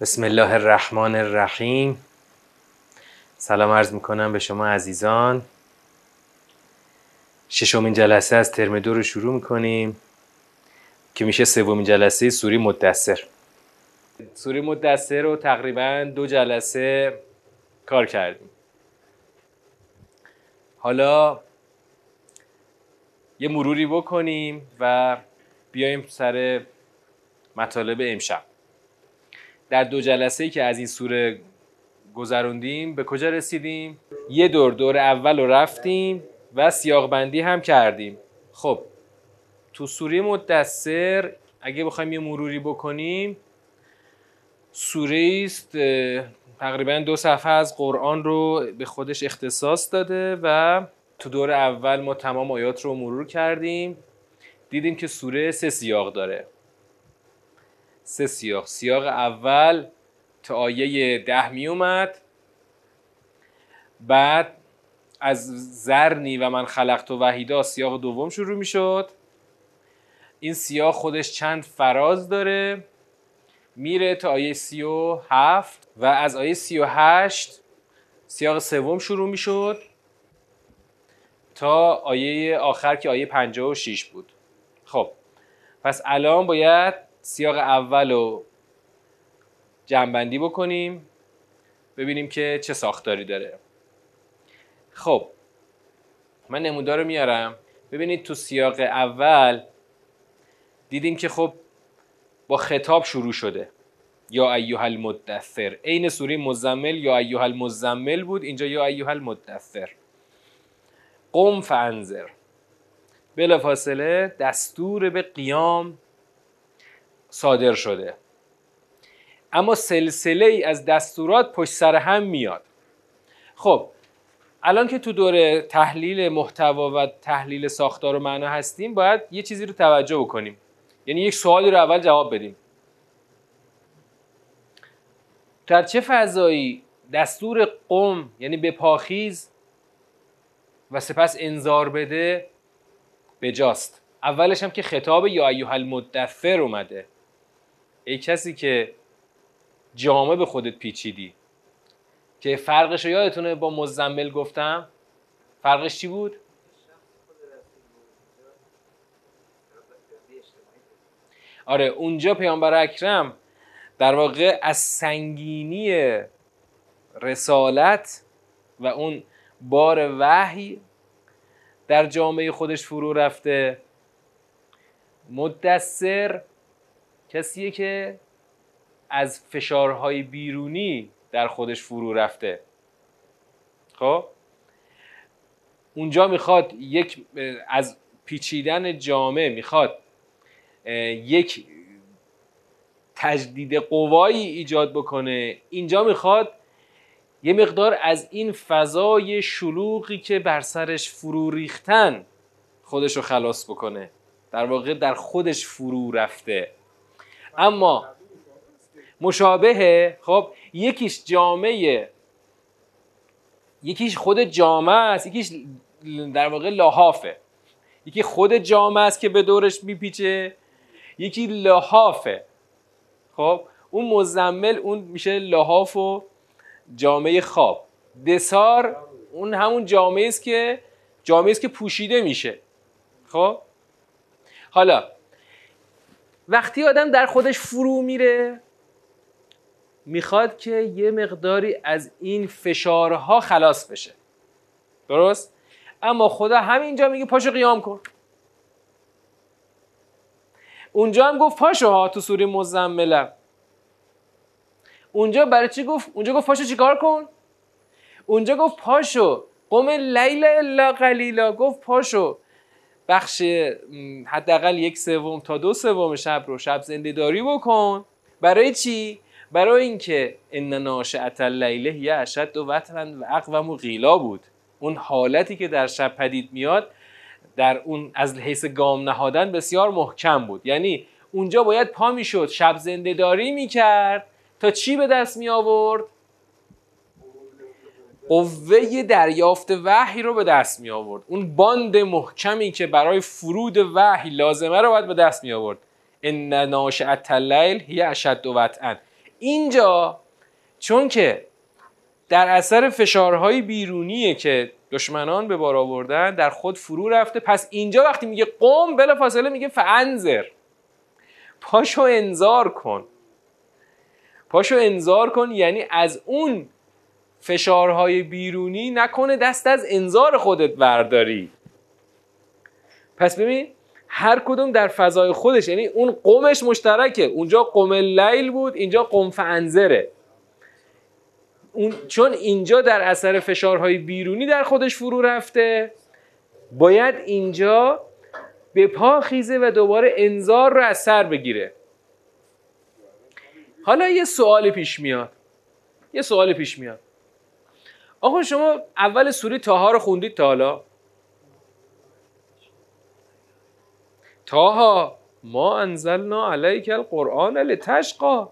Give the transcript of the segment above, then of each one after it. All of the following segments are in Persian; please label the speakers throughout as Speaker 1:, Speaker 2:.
Speaker 1: بسم الله الرحمن الرحیم. سلام عرض می‌کنم به شما عزیزان. ششمین جلسه از ترم دو رو شروع می‌کنیم که میشه سومین جلسه سوری مدثر. سوری مدثر رو تقریبا دو جلسه کار کردیم. حالا یه مروری بکنیم و بیایم سر مطالب امشب. در دو جلسه که از این سوره گذروندیم به کجا رسیدیم؟ یه دور دور اول رو رفتیم و سیاق بندی هم کردیم. خب تو سوره مدثر اگه بخوایم یه مروری بکنیم سوره است تقریبا دو صفحه از قرآن رو به خودش اختصاص داده و تو دور اول ما تمام آیات رو مرور کردیم. دیدیم که سوره سه سیاق داره. سه سیاق سیاق اول تا آیه ده می اومد. بعد از زرنی و من خلقت و وحیدا سیاق دوم شروع می شد. این سیاق خودش چند فراز داره. میره تا آیه سی و هفت و از آیه سی و هشت سیاق سوم شروع می شد تا آیه آخر که آیه پنجاه و شیش بود. خب پس الان باید سیاق اول رو جنبندی بکنیم ببینیم که چه ساختاری داره. خب من نمودار رو میارم. ببینید تو سیاق اول دیدیم که خب با خطاب شروع شده. یا ایوه المدثر. عین سوره مزمل یا ایوه المزمل بود اینجا یا ایوه المدثر. قم فانذر. بلا فاصله دستور به قیام صادر شده. اما سلسله ای از دستورات پشت سر هم میاد. خب الان که تو دور تحلیل محتوا و تحلیل ساختار و معنا هستیم باید یه چیزی رو توجه بکنیم. یعنی یک سوالی رو اول جواب بدیم. در چه فضایی دستور قم یعنی به پاخیز و سپس انذار بده بجاست؟ اولش هم که خطاب یا ایوه المدثر اومده. ای کسی که جامعه به خودت پیچیدی که فرقش رو یادتونه با مزمل گفتم فرقش چی بود؟ آره اونجا پیامبر اکرم در واقع از سنگینی رسالت و اون بار وحی در جامعه خودش فرو رفته مدثر کسیه که از فشارهای بیرونی در خودش فرو رفته. خب؟ اونجا می‌خواد یک از پیچیدن جامعه می‌خواد یک تجدید قوایی ایجاد بکنه. اینجا می‌خواد یه مقدار از این فضای شلوغی که بر سرش فرو ریختن خودش رو خلاص بکنه. در واقع در خودش فرو رفته. اما مشابهه خب یکیش جامعه یکیش خود جامعه است یکیش در واقع لحافه. یکی خود جامعه است که به دورش میپیچه یکی لحافه. خب اون مزمل اون میشه لحاف و جامعه خواب. دسار اون همون جامعه است که جامعه است که پوشیده میشه. خب؟ حالا وقتی آدم در خودش فرو میره می‌خواد که یه مقداری از این فشارها خلاص بشه درست؟ اما خدا همینجا میگه پاشو قیام کن اونجا هم گفت پاشو ها تو سوره مزملم اونجا برای چی گفت؟ اونجا گفت پاشو چیکار کن؟ اونجا گفت پاشو قوم لیل الا قلیلا گفت پاشو بخش حداقل یک سوم تا دو سوم شب رو شب زنده داری بکن. برای چی؟ برای اینکه ان ناشئه اللیل هی اشد و وترا و اقوم و غیلا بود. اون حالتی که در شب پدید میاد در اون از حیث گام نهادن بسیار محکم بود. یعنی اونجا باید پا می‌شد شب زنده داری می‌کرد تا چی به دست می آورد قوه دریافت وحی رو به دست می آورد. اون باند محکمی که برای فرود وحی لازمه رو باید به دست می آورد. ان ناشئه اللیل هی اشد وطئا اینجا چون که در اثر فشارهای بیرونیه که دشمنان به بار آوردن در خود فرو رفته. پس اینجا وقتی میگه قوم بلا فاصله میگه فانذر. پاشو انذار کن. پاشو انذار کن یعنی از اون فشارهای بیرونی نکنه دست از انذار خودت برداری. پس ببین هر کدوم در فضای خودش یعنی اون قومش مشترکه. اونجا قوم لیل بود اینجا قوم فانذره اون چون اینجا در اثر فشارهای بیرونی در خودش فرو رفته باید اینجا به پا خیزه و دوباره انذار رو از سر بگیره. حالا یه سوال پیش میاد. یه سوال پیش میاد. آقا شما اول سوره تاها رو خوندید تا حالا؟ تاها ما انزلنا علیک القرآن لتشقا.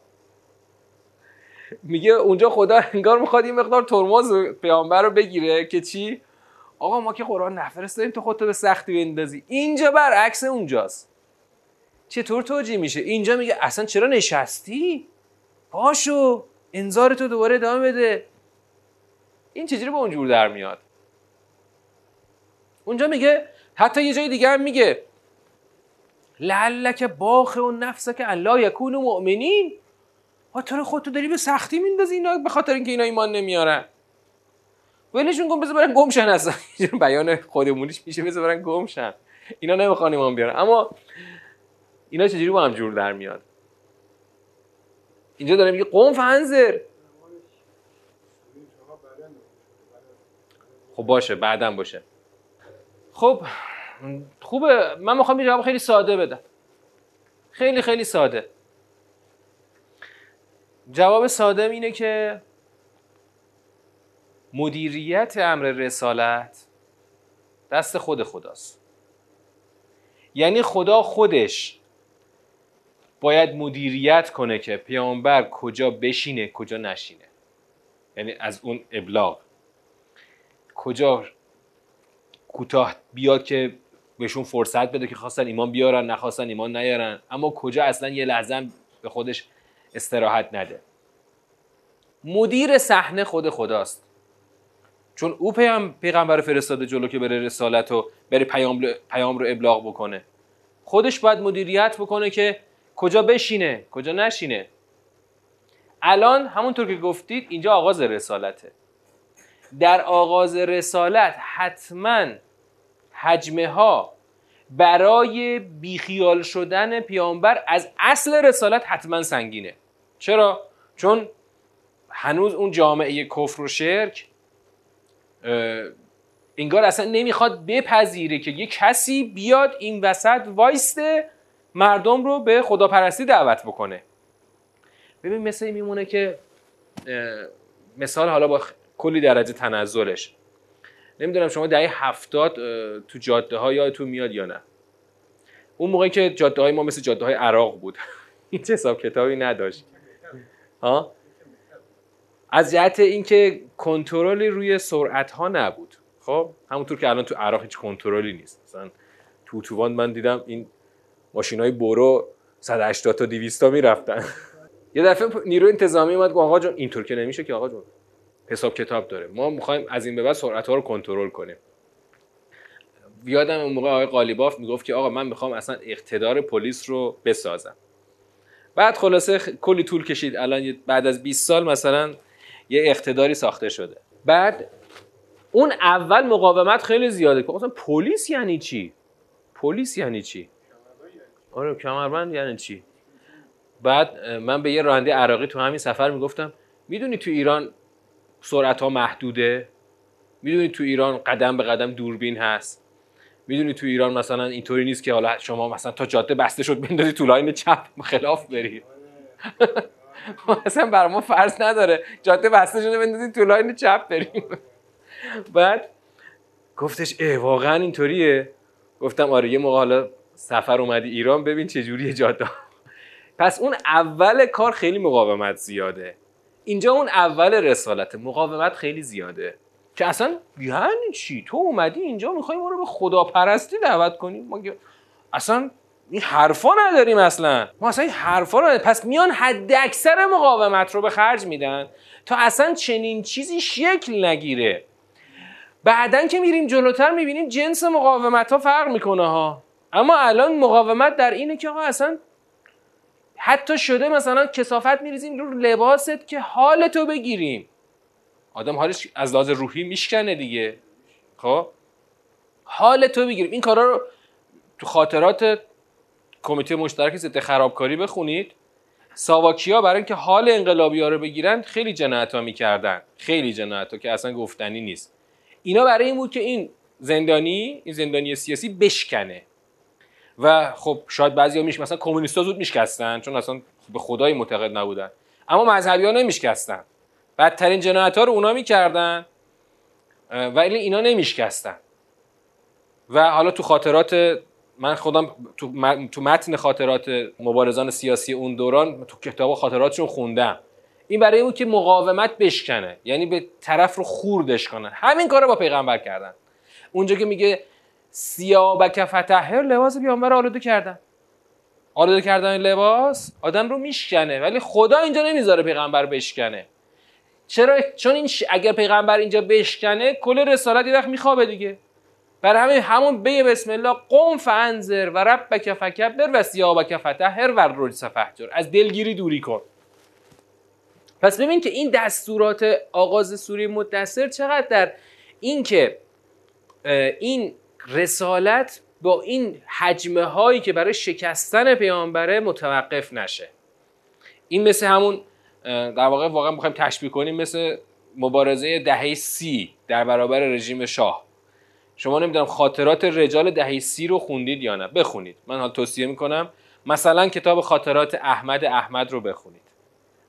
Speaker 1: میگه اونجا خدا انگار می‌خواد این مقدار ترمز پیامبر رو بگیره که چی؟ آقا ما که قرآن نفرستادیم تو خودتو به سختی بندازی. اینجا برعکس اونجاست. چطور توجیه میشه؟ اینجا میگه اصلا چرا نشستی؟ پاشو انذار تو دوباره ادامه بده. این چجوری با اونجور در میاد. اونجا میگه حتی یه جای دیگه هم میگه لعلک باخ و نفسه که الله یکون مؤمنین. ها تو خودتو داری به سختی میندازی اینا به خاطر اینکه اینا ایمان نمیارن. ولشون کن بذار برن گمشن اصلا. بیان خودمونیش میشه بذار برن گمشن اینا نمی‌خوان ایمان بیارن. اما اینا چجوری با هم جور در میاد اینجا داره میگه قوم فنزر خب باشه بعدا باشه. خب خوبه. من می‌خوام یه جواب خیلی ساده بدم. خیلی خیلی ساده. جواب ساده اینه که مدیریت امر رسالت دست خود خداست. یعنی خدا خودش باید مدیریت کنه که پیامبر کجا بشینه کجا نشینه. یعنی از اون ابلاغ. کجا کوتاه بیاد که بهشون فرصت بده که خواستن ایمان بیارن نخواستن ایمان نیارن. اما کجا اصلا یه لحظه به خودش استراحت نده. مدیر صحنه خود خداست. چون او پیام پیغمبر فرستاده جلو که بره رسالت و بره پیام, پیام رو ابلاغ بکنه. خودش باید مدیریت بکنه که کجا بشینه کجا نشینه. الان همونطور که گفتید اینجا آغاز رسالته. در آغاز رسالت حتما حجمه ها برای بیخیال شدن پیامبر از اصل رسالت حتما سنگینه چرا؟ چون هنوز اون جامعه کفر و شرک انگار اصلا نمی‌خواد بپذیره که یه کسی بیاد این وسط وایسته مردم رو به خداپرستی دعوت بکنه ببین مثل میمونه که مثال حالا با کلی درجه تنزلش نمی‌دونم شما دهه هفتاد تو جاده ها یادتون میاد یا نه. اون موقعی که جاده های ما مثل جاده های عراق بود. هیچ حساب کتابی نداشت. ها؟ از جهت اینکه کنترلی روی سرعت ها نبود. خب؟ همونطور که الان تو عراق هیچ کنترلی نیست. مثلا تو اتوبان من دیدم این ماشین های برو 180 تا 200 تا می‌رفتن. یه دفعه نیرو انتظامی اومد گفت آقا جون اینطور که نمیشه که آقا جون. حساب کتاب داره. ما می‌خوایم از این به بعد سرعت ها رو کنترل کنیم. یادم اون موقع آقای قالیباف می‌گفت که آقا من می‌خوام اصلا اقتدار پلیس رو بسازم. بعد خلاصه کلی طول کشید. الان بعد از 20 سال مثلا یه اقتداری ساخته شده. بعد اون اول مقاومت خیلی زیاده. مثلا پلیس یعنی چی؟ پلیس یعنی چی؟ آره کمربند یعنی چی؟ بعد من به یه راننده عراقی تو همین سفر می‌گفتم می‌دونی تو ایران سرعت ها محدوده. می‌دونی تو ایران قدم به قدم دوربین هست. می‌دونی تو ایران مثلا اینطوری نیست که حالا شما مثلا تا جاده بسته شد بندازی تو لاین چپ خلاف بری اصلا بر ما فرض نداره. جاده بسته شده بندازی تو لاین چپ بریم. بعد گفتش اه واقعا اینطوریه. گفتم آره یه موقع حالا سفر اومدی ایران ببین چه جوریه جاده. پس اون اول کار خیلی مقاومت زیاده. اینجا اون اول رسالت مقاومت خیلی زیاده. که اصلا یعنی چی؟ تو اومدی اینجا می‌خوای ما رو به خداپرستی دعوت کنی؟ ما اصلا این حرفا نداریم اصلا. ما اصلا این حرفا رو پس میان حد اکثر مقاومت رو به خرج میدن تا اصلا چنین چیزی شکل نگیره. بعدا که میریم جلوتر می‌بینیم جنس مقاومت ها فرق می‌کنه ها. اما الان مقاومت در اینه که آقا اصلا حتی شده مثلا کسافت میریزیم رو لباست که حال تو بگیریم. آدم حالش از لحاظ روحی میشکنه دیگه. خب؟ حال تو بگیریم. این کارا رو تو خاطرات کمیته مشترک ضد خرابکاری بخونید. ساواکیا برای اینکه حال انقلابی ها رو بگیرن خیلی جنایت ها می‌کردن. خیلی جنایت ها که اصلا گفتنی نیست. اینا برای این بود که این زندانی این زندانی سیاسی بشکنه. و خب شاید بعضی ها میش مثلا کمونیستا زود میشکستن چون اصلا به خدای معتقد نبودن. اما مذهبی ها نمیشکستن بدترین جنایت ها رو اونا می‌کردن ولی اینا نمیشکستن. و حالا تو خاطرات من خودم تو, متن خاطرات مبارزان سیاسی اون دوران تو کتاب خاطراتشون خوندم. این برای اون که مقاومت بشکنه یعنی به طرف رو خوردش کنن. همین کار با پیغمبر کردن. اونجا که میگه سیابک فتحر لباس پیامبر آلوده کردن. آلوده کردن لباس آدم رو میشکنه ولی خدا اینجا نمی‌ذاره پیغمبر بشکنه. چرا؟ چون این اگر پیغمبر اینجا بشکنه کل رسالت یه وقت میخوابه دیگه. برای همین همون بی بسم الله قوم فانذر و ربک فکبر و سیابک فتحر و رجس فحجر از دلگیری دوری کن. پس ببین که این دستورات آغاز سوره مدثر چقدر در این که این رسالت با این حجمه هایی که برای شکستن پیامبره متوقف نشه. این مثل همون در واقع واقعا می‌خوایم تشبیه کنیم مثل مبارزه دهه سی در برابر رژیم شاه. شما نمی‌دونم خاطرات رجال دهه سی رو خوندید یا نه. بخونید. من حال توصیه می‌کنم مثلا کتاب خاطرات احمد احمد رو بخونید.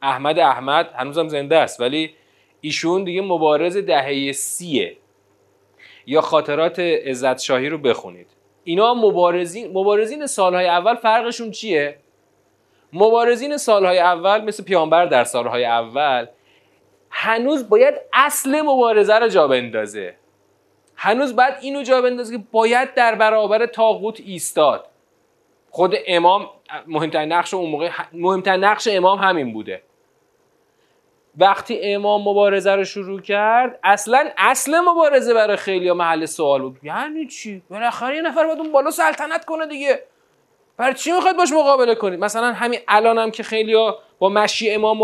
Speaker 1: احمد احمد هنوزم زنده است ولی ایشون دیگه مبارز دهه سیه. یا خاطرات عزت شاهی رو بخونید. اینا مبارزین مبارزین سالهای اول فرقشون چیه؟ مبارزین سالهای اول مثل پیامبر در سالهای اول هنوز باید اصل مبارزه رو جا بندازه. هنوز باید اینو جا بندازه که باید در برابر تاغوت ایستاد. خود امام مهمترین نقش اون موقع مهمترین نقش امام همین بوده. وقتی امام مبارزه رو شروع کرد اصلا اصل مبارزه برای خیلی محل سوال بود. یعنی چی؟ بالاخره یه نفر باید اون بالا سلطنت کنه دیگه. برای چی می‌خواید باش مقابله کنید؟ مثلا همین الان هم که خیلی ها با مشی امام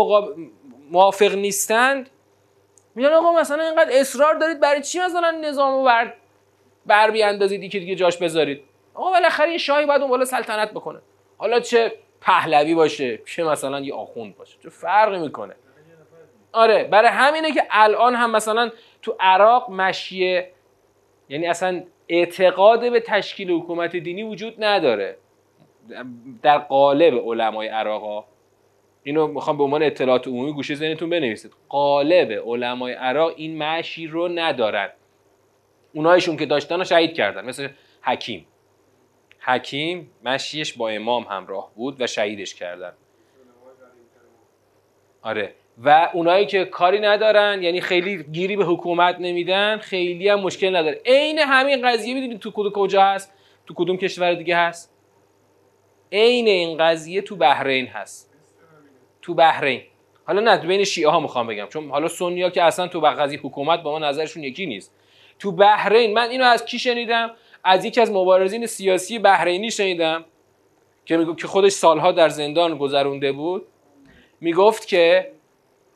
Speaker 1: موافق نیستند. میگن آقا مثلا اینقدر اصرار دارید برای چی مثلا نظام رو بر, بر بیاندازید که دیگه جاش بذارید؟ آقا بالاخره یه شاهی باید اون بالا سلطنت بکنه. حالا چه پهلوی باشه چه مثلا یه آخوند باشه چه فرقی می‌کنه؟ آره برای همینه که الان هم مثلا تو عراق مشیه یعنی اصلا اعتقاد به تشکیل حکومت دینی وجود نداره. در قالب علمای عراق اینو می‌خوام به عنوان اطلاعات عمومی گوشه ذهنتون بنویسید. قالب علمای عراق این مشی رو ندارن. اونایشون که داشتن رو شهید کردن مثل حکیم. حکیم مشیش با امام همراه بود و شهیدش کردن. آره. و اونایی که کاری ندارن یعنی خیلی گیری به حکومت نمیدن خیلی هم مشکل نداره. عین همین قضیه می‌دونید تو کدوم کجا هست؟ تو کدوم کشور دیگه هست؟ عین این قضیه تو بحرین هست. تو بحرین. حالا نه بین شیعه ها می‌خوام بگم. چون حالا سنی ها که اصلا تو قضیه حکومت با ما نظرشون یکی نیست. تو بحرین من اینو از کی شنیدم؟ از یکی از مبارزین سیاسی بحرینی شنیدم که که خودش سالها در زندان گذرونده بود. می‌گفت که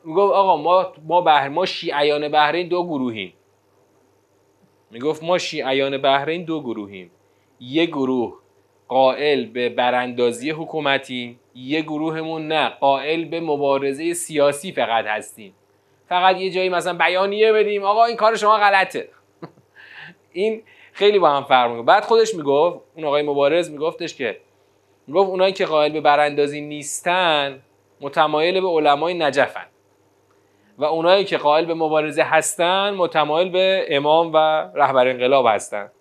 Speaker 1: می‌گفت آقا ما ما بحر ما شیعیان بحرین دو گروهیم. می‌گفت ما شیعیان بحرین دو گروهیم. یه گروه قائل به براندازی حکومتی یه گروهمون نه قائل به مبارزه سیاسی فقط هستیم. فقط یه جایی مثلا بیانیه بدیم آقا این کار شما غلطه. این خیلی با هم فرق می‌کنه. بعد خودش می‌گفت اون آقای مبارز میگفتش که می‌گفت اونایی که قائل به براندازی نیستن متمایل به علمای نجفن. و اونایی که قائل به مبارزه هستن متمایل به امام و رهبر انقلاب هستن.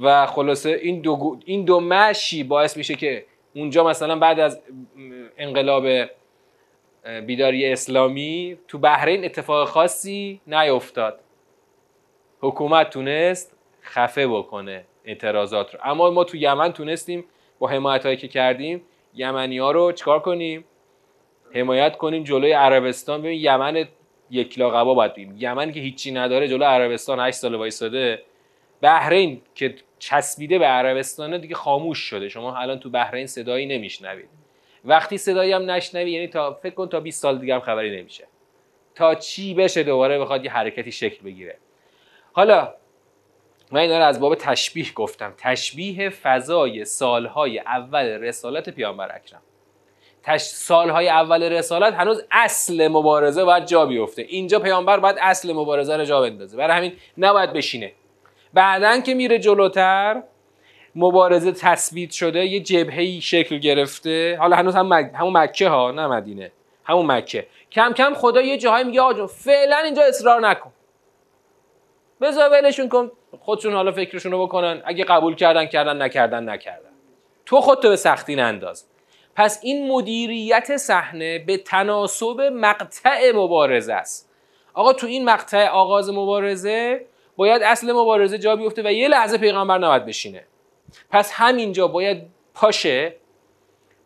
Speaker 1: و خلاصه این دو, این دو مشی باعث میشه که اونجا مثلا بعد از انقلاب بیداری اسلامی تو بحرین اتفاق خاصی نیفتاد. حکومت تونست خفه بکنه اعتراضات رو. اما ما تو یمن تونستیم با حمایت هایی که کردیم یمنی ها رو چکار کنیم؟ حمایت کنیم جلوی عربستان. ببین یمن یک لاقبا باید بیم یمن که هیچی نداره جلو عربستان 8 سال وایساده. بحرین که چسبیده به عربستان دیگه خاموش شده. شما الان تو بحرین صدایی نمیشنوید. وقتی صدایی هم نشنوی یعنی تا فکر کن تا 20 سال دیگه هم خبری نمیشه. تا چی بشه دوباره بخواد یه حرکتی شکل بگیره. حالا من این رو از باب تشبیه گفتم. تشبیه فضای سالهای اول رسالت پیامبر اکرم. تش... سالهای اول رسالت هنوز اصل مبارزه باید جا بیفته. اینجا پیامبر باید اصل مبارزه رو جا بندازه. برای همین نباید بشینه. بعدا که میره جلوتر مبارزه تثبیت شده یه جبهه شکل گرفته. حالا هنوز هم مک... همون مکه ها نه مدینه. همون مکه. کم کم خدا یه جاهایی میگه آجون فعلا اینجا اصرار نکن. بذار ولشون کن. خودشون حالا فکرشون رو بکنن. اگه قبول کردن کردن نکردن نکردن. تو خودتو به سختی ننداز. پس این مدیریت صحنه به تناسب مقطع مبارزه است. آقا تو این مقطع آغاز مبارزه باید اصل مبارزه جا بیفته و یه لحظه پیغمبر نباید بشینه. پس همینجا باید پاشه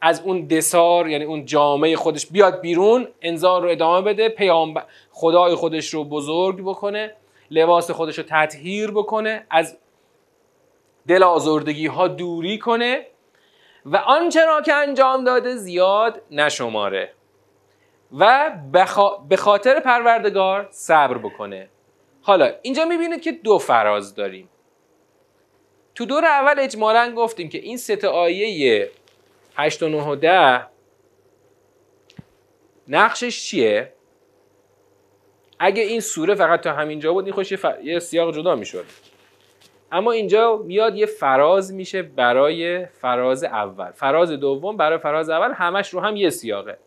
Speaker 1: از اون دسار یعنی اون جامعه خودش بیاد بیرون انذار رو ادامه بده پیامبر خدای خودش رو بزرگ بکنه لباس خودش رو تطهیر بکنه از دل آزردگی ها دوری کنه و آنچه را که انجام داده زیاد نشماره. و به خاطر پروردگار صبر بکنه. حالا اینجا می‌بینید که دو فراز داریم. تو دور اول اجمالا گفتیم که این سه آیه 8 و 9 و 10 نقشش چیه؟ اگه این سوره فقط تا همینجا بود این خوش یه, سیاق جدا می‌شد. اما اینجا میاد یه فراز میشه برای فراز اول. فراز دوم برای فراز اول همش رو هم یه سیاقه.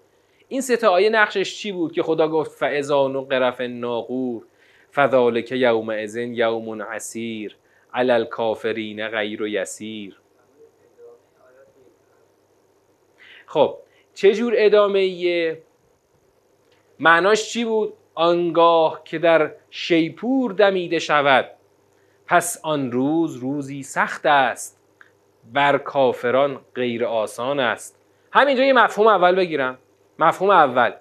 Speaker 1: این سه آیه نقشش چی بود که خدا گفت فاذا نقرف الناقور فذالک یوم ازن یوم عسیر علی الکافرین غیر و یسیر. خب چه جور ادامه معناش چی بود؟ آنگاه که در شیپور دمیده شود. پس آن روز روزی سخت است. بر کافران غیر آسان است. همینجا یه مفهوم اول بگیرم. مفهوم اول.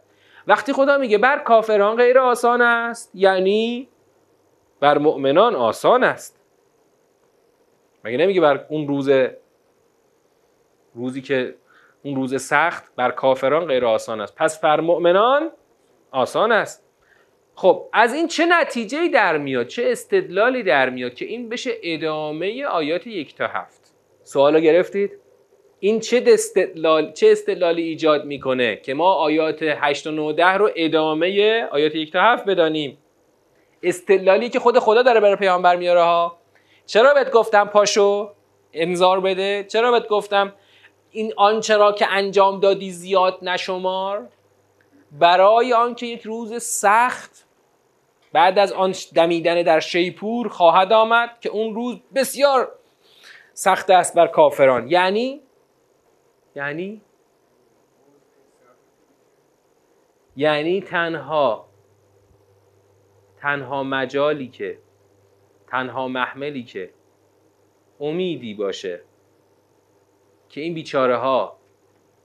Speaker 1: وقتی خدا میگه بر کافران غیر آسان است یعنی بر مؤمنان آسان است. مگه نمیگه بر اون روز روزی که اون روز سخت بر کافران غیر آسان است. پس بر مؤمنان آسان است. خب از این چه نتیجه در میاد؟ چه استدلالی در میاد که این بشه ادامه آیات یک تا هفت؟ سوالو گرفتید؟ این چه استدلال چه استدلالی ایجاد می‌کنه که ما آیات 8 و 9 10 رو ادامه آیات یک تا هفت بدانیم؟ استدلالی که خود خدا داره برای پیامبر میاره ها. چرا بهت گفتم پاشو؟ انذار بده. چرا بهت گفتم این آنچه را که انجام دادی زیاد نشمار؟ برای آنکه یک روز سخت بعد از آن دمیدن در شیپور خواهد آمد که اون روز بسیار سخت است بر کافران. یعنی؟ یعنی؟ یعنی تنها تنها مجالی که تنها محملی که امیدی باشه که این بیچاره ها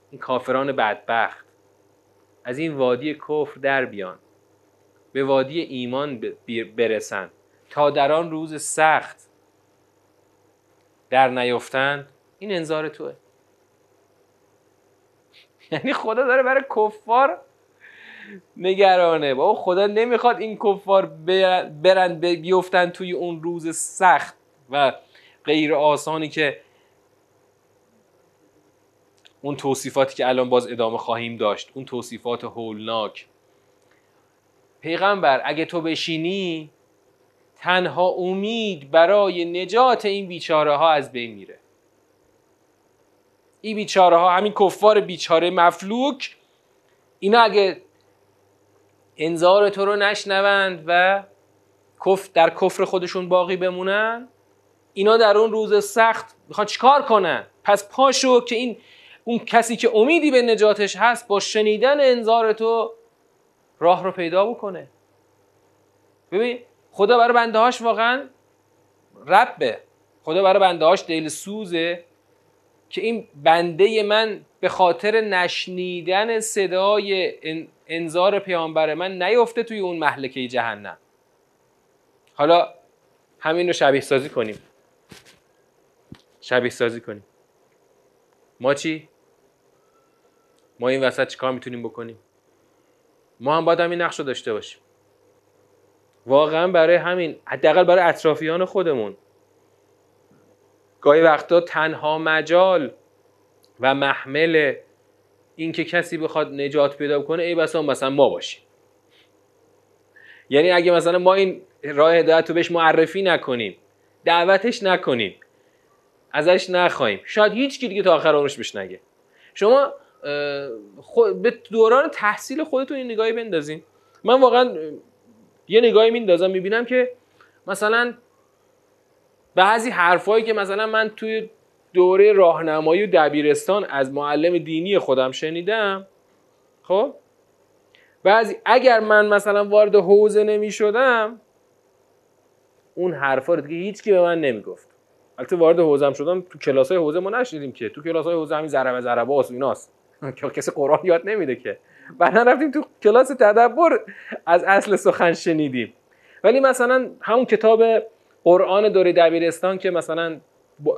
Speaker 1: این کافران بدبخت از این وادی کفر در بیان. به وادی ایمان برسن. تا در آن روز سخت در نیفتند این انذار توه. یعنی خدا داره برای کفار نگرانه. بابا خدا نمی‌خواد این کفار برن بیفتن توی اون روز سخت و غیر آسانی که اون توصیفاتی که الان باز ادامه خواهیم داشت. اون توصیفات هولناک. پیغمبر اگه تو بشینی تنها امید برای نجات این بیچاره ها از بین میره. این بیچاره ها همین کفار بیچاره مفلوک اینا اگه انذار تو رو نشنوند و در کفر خودشون باقی بمونن اینا در اون روز سخت می‌خوان چیکار کنن؟ پس پاشو که این اون کسی که امیدی به نجاتش هست با شنیدن انذار تو راه رو پیدا بکنه. ببین خدا برای بنده هاش واقعا ربه. خدا برای بنده هاش دل سوزه که این بنده من به خاطر نشنیدن صدای انذار پیامبر من نیفته توی اون محلکه جهنم. حالا همین رو شبیه سازی کنیم. شبیه سازی کنیم. ما چی؟ ما این وسط چیکار می‌تونیم بکنیم؟ ما هم باید همین نقش رو داشته باشیم. واقعا برای همین حداقل برای اطرافیان خودمون. گاهی وقتا تنها مجال و محمل اینکه کسی بخواد نجات پیدا کنه ای بسا مثلا ما باشیم. یعنی اگه مثلا ما این راه هدایت رو بهش معرفی نکنیم دعوتش نکنیم ازش نخواهیم. شاید هیچ کی دیگه تا آخر عمرش بهش نگه. شما به دوران تحصیل خودتون این نگاهی بندازین. من واقعا یه نگاهی میندازم می‌بینم که مثلا بعضی حرفایی که مثلا من توی دوره راهنمایی و دبیرستان از معلم دینی خودم شنیدم خب؟ بعضی اگر من مثلا وارد حوزه نمی شدم اون حرفا رو دیگه هیچ کی به من نمی‌گفت. البته وارد حوزم شدم تو کلاس های حوزه ما نشنیدیم که. تو کلاس های حوزه همین ضربه ضربه و ایناست. کسی قرآن یاد نمیده که. بعدا رفتیم تو کلاس تدبر از اصل سخن شنیدیم. ولی مثلا همون کتاب قرآن دوره دبیرستان که مثلا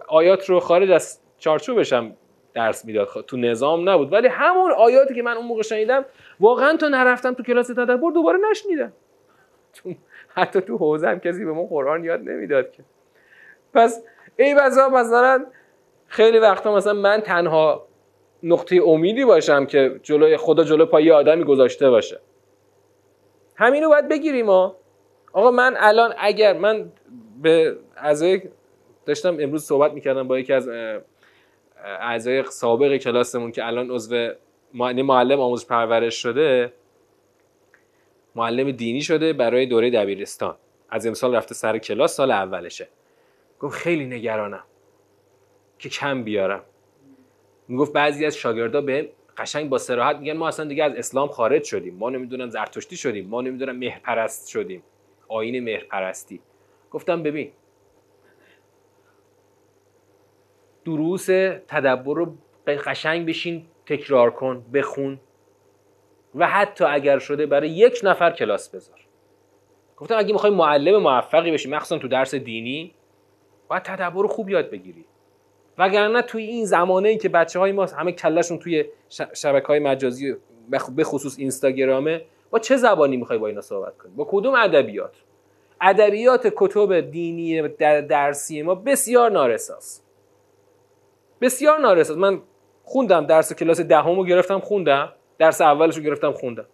Speaker 1: آیات رو خارج از چارچوبش هم درس می‌داد. تو نظام نبود. ولی همون آیاتی که من اون موقع شنیدم واقعا تا نرفتم تو کلاس تدبر دوباره نشنیدم. حتی تو حوزه هم کسی به ما قرآن یاد نمی‌داد که. پس ای بزا مثلا خیلی وقتا مثلا من تنها نقطه امیدی باشم که جلوی خدا جلو پای آدمی گذاشته باشه. همین رو باید بگیریم ها. آقا من الان اگر من به اعضای داشتم امروز صحبت می‌کردم با یکی از اعضای سابق کلاسمون که الان عضو معلم آموزش پرورش شده. معلم دینی شده برای دوره دبیرستان. از امسال رفته سر کلاس سال اولشه. گفت خیلی نگرانم که کم بیارم. می‌گفت بعضی از شاگردا به قشنگ با سراحت میگن ما اصلا دیگه از اسلام خارج شدیم. ما نمی‌دونم زرتشتی شدیم. ما نمی‌دونم مهرپرست شدیم. آین مهرپرستی. گفتم ببین. دروس تدبر رو قشنگ بشین تکرار کن بخون و حتی اگر شده برای یک نفر کلاس بذار. گفتم اگه می‌خوای معلم موفقی بشی مخصوصا تو درس دینی باید تدبر رو خوب یاد بگیری. وگرنه توی این زمانه ای که بچه های ما همه کلشون توی شبکه های مجازی به خصوص اینستاگرامه با چه زبانی می‌خوای با اینا صحبت کنی؟ با کدوم ادبیات؟ ادبیات کتب دینی در درسی ما بسیار نارساست بسیار نارساست من خوندم درس کلاس دهمو ده گرفتم خوندم. درس اولش رو گرفتم خوندم.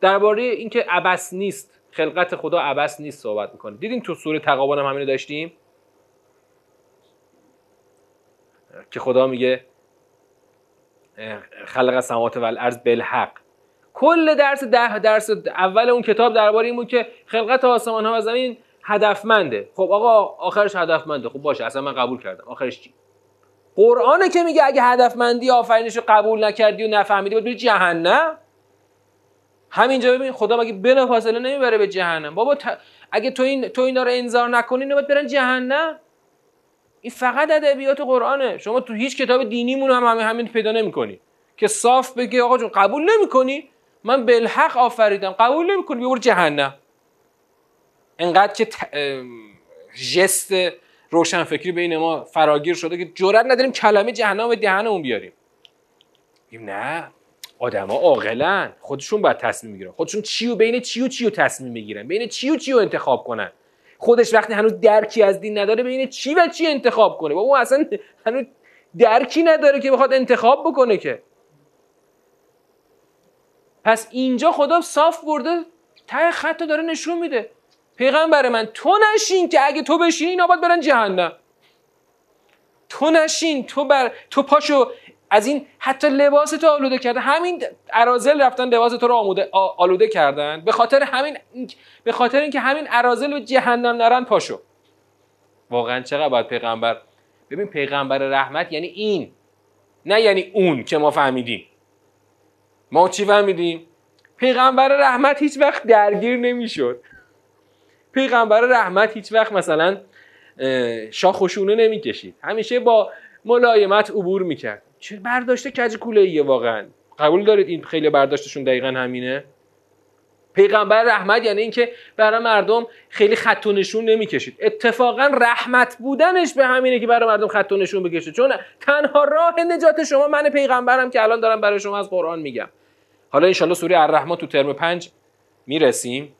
Speaker 1: درباره اینکه ابس نیست خلقت خدا ابس نیست صحبت می‌کنه. دیدین تو سوره تقابل هم همینو داشتیم؟ که خدا میگه خلق السماوات و الارض بالحق. کل درس ده درس اول اون کتاب درباره این بود که خلقت آسمان ها و زمین هدفمنده. خب آقا آخرش هدفمنده. خب باشه اصلا من قبول کردم. آخرش چی؟ قرآنه که میگه اگه هدفمندی آفرینش رو قبول نکردی و نفهمیدی باید بری جهنم. همینجا ببین خدا مگه بلا فاصله نمی‌بره به جهنم. بابا اگه تو این تو اینا رو انذار نکنی باید برن جهنم. این فقط ادبیات قرآنه. شما تو هیچ کتاب دینیمون هم همین همین پیدا نمی‌کنی. که صاف بگی آقا جون قبول نمی‌کنی؟ من بالحق آفریدم. قبول نمی‌کنی؟ ببر جهنم. انقدر که جست روشنفکری بین ما فراگیر شده که جرئت نداریم کلمه جهنم به دهنمون بیاریم. نه آدما عاقلن. خودشون باید تصمیم می‌گیرن. خودشون چی و بین چی و چی و تصمیم می‌گیرن. بین چی و چی و انتخاب کنن. خودش وقتی هنوز درکی از دین نداره بین چی و چی انتخاب کنه. بابا اصلا هنوز درکی نداره که بخواد انتخاب بکنه که. پس اینجا خدا صاف برده ته خط داره نشون میده. پیغمبر من تو نشین که اگه تو بشینی اینا باید برن جهنم. تو نشین تو بر تو پاشو از این حتی لباس تو آلوده کرده همین ارازل رفتن لباس تو رو آلوده کردن. به خاطر همین به خاطر اینکه همین ارازل به جهنم نرن پاشو. واقعا چقدر باید پیغمبر ببین پیغمبر رحمت یعنی این نه یعنی اون که ما فهمیدیم. ما چی فهمیدیم؟ پیغمبر رحمت هیچ وقت درگیر نمی‌شد. پیغمبر رحمت هیچ وقت مثلا شاخ و شونه نمی‌کشید. همیشه با ملایمت عبور می‌کرد. چه برداشته کج کوله ایه واقعا؟ قبول دارید این خیلی برداشتشون دقیقا همینه؟ پیغمبر رحمت یعنی اینکه برای مردم خیلی خط و نشون نمی‌کشید. اتفاقا رحمت بودنش به همینه که برای مردم خط و نشون بکشه. چون تنها راه نجات شما من پیغمبرم که الان دارم برای شما از قرآن میگم. حالا انشالله سوره الرحمن تو ترم پنج می‌رسیم.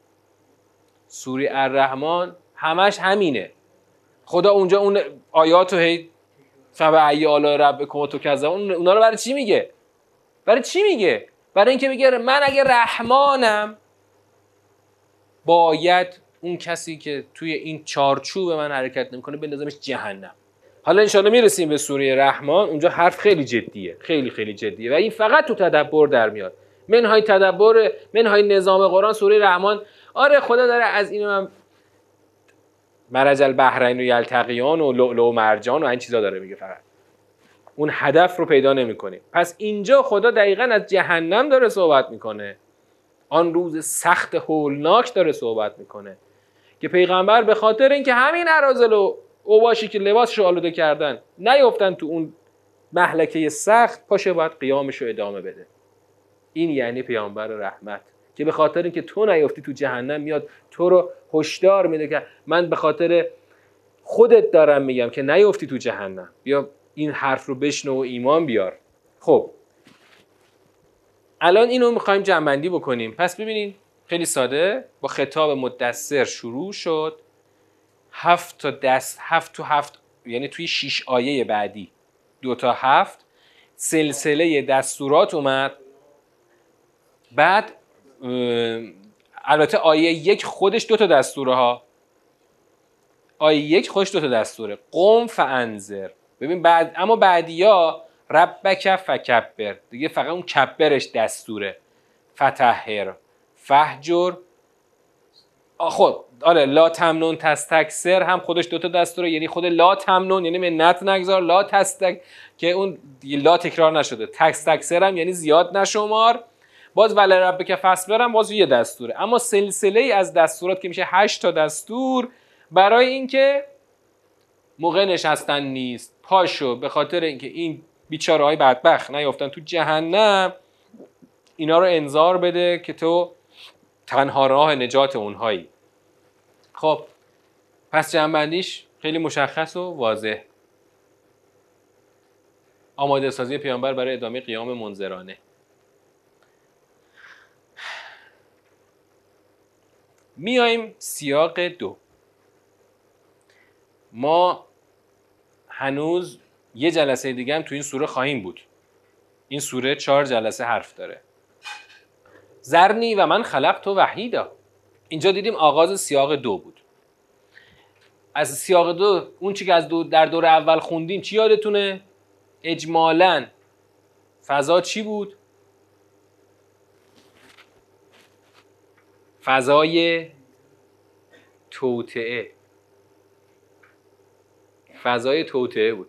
Speaker 1: سوره الرحمن همش همینه. خدا اونجا اون آیات و هی فبعی آلا رب تو کذا اونا رو برای چی میگه؟ برای چی میگه؟ برای اینکه میگه من اگه رحمانم باید اون کسی که توی این چارچوب من حرکت نمی‌کنه بندازمش جهنم. حالا انشالله می‌رسیم به سوره رحمان. اونجا حرف خیلی جدیه. خیلی خیلی جدیه. و این فقط تو تدبر در میاد. منهای تدبر منهای نظام قرآن سوره رحمان. آره خدا داره از اینو هم مرج البحرین و یلتقیان و لؤلؤ و مرجان و این چیزا داره میگه فقط. اون هدف رو پیدا نمی‌کنه پس اینجا خدا دقیقا از جهنم داره صحبت می‌کنه. آن روز سخت هولناک داره صحبت می‌کنه. که پیغمبر به خاطر اینکه همین ارازل و اوباشی که لباسش آلوده کردن نیفتن تو اون محلکه سخت پاشه باید قیامش رو ادامه بده. این یعنی پیامبر رحمت. که به خاطر اینکه تو نیفتی تو جهنم میاد تو رو هشدار میده که من به خاطر خودت دارم میگم که نیفتی تو جهنم. بیا این حرف رو بشنو و ایمان بیار. خب. الان اینو می‌خوایم جمعندی بکنیم. پس ببینید خیلی ساده. با خطاب مدثر شروع شد. هفت تا دست هفت تو هفت یعنی توی شیش آیه بعدی. دو تا هفت. سلسله دستورات اومد. بعد البته آیه یک خودش دو تا دستوره ها. آیه یک خودش دو تا دستوره. قوم فانذر. ببین بعد اما بعدیا ربک فکبر. دیگه فقط اون کبرش دستوره. فتحر. فهجر خب آره لا تمنون تستکسر هم خودش دوتا دستوره. یعنی خود لا تمنون یعنی منت نگذار. لا تستک که اون لا تکرار نشده. تکستکسر هم یعنی زیاد نشمار. باز ول رب که فصل برم باز یه دستوره. اما سلسله ای از دستورات که میشه هشت تا دستور برای اینکه موقع نشستن نیست. پاشو به خاطر اینکه این بیچاره های بدبخت نیافتن تو جهنم اینا رو انذار بده که تو تنها راه نجات اونهایی. خب پس جنبندیش خیلی مشخص و واضح. آماده سازی پیامبر برای ادامه قیام منظرانه. میایم سیاق دو. ما هنوز یه جلسه دیگه هم تو این سوره خواهیم بود. این سوره چهار جلسه حرف داره. زرنی و من خلق تو وحیدا. اینجا دیدیم آغاز سیاق دو بود. از سیاق دو اون چی که از دو در دور اول خوندیم چی یادتونه؟ اجمالا فضا چی بود؟ فضای توطعه فضای توطعه بود.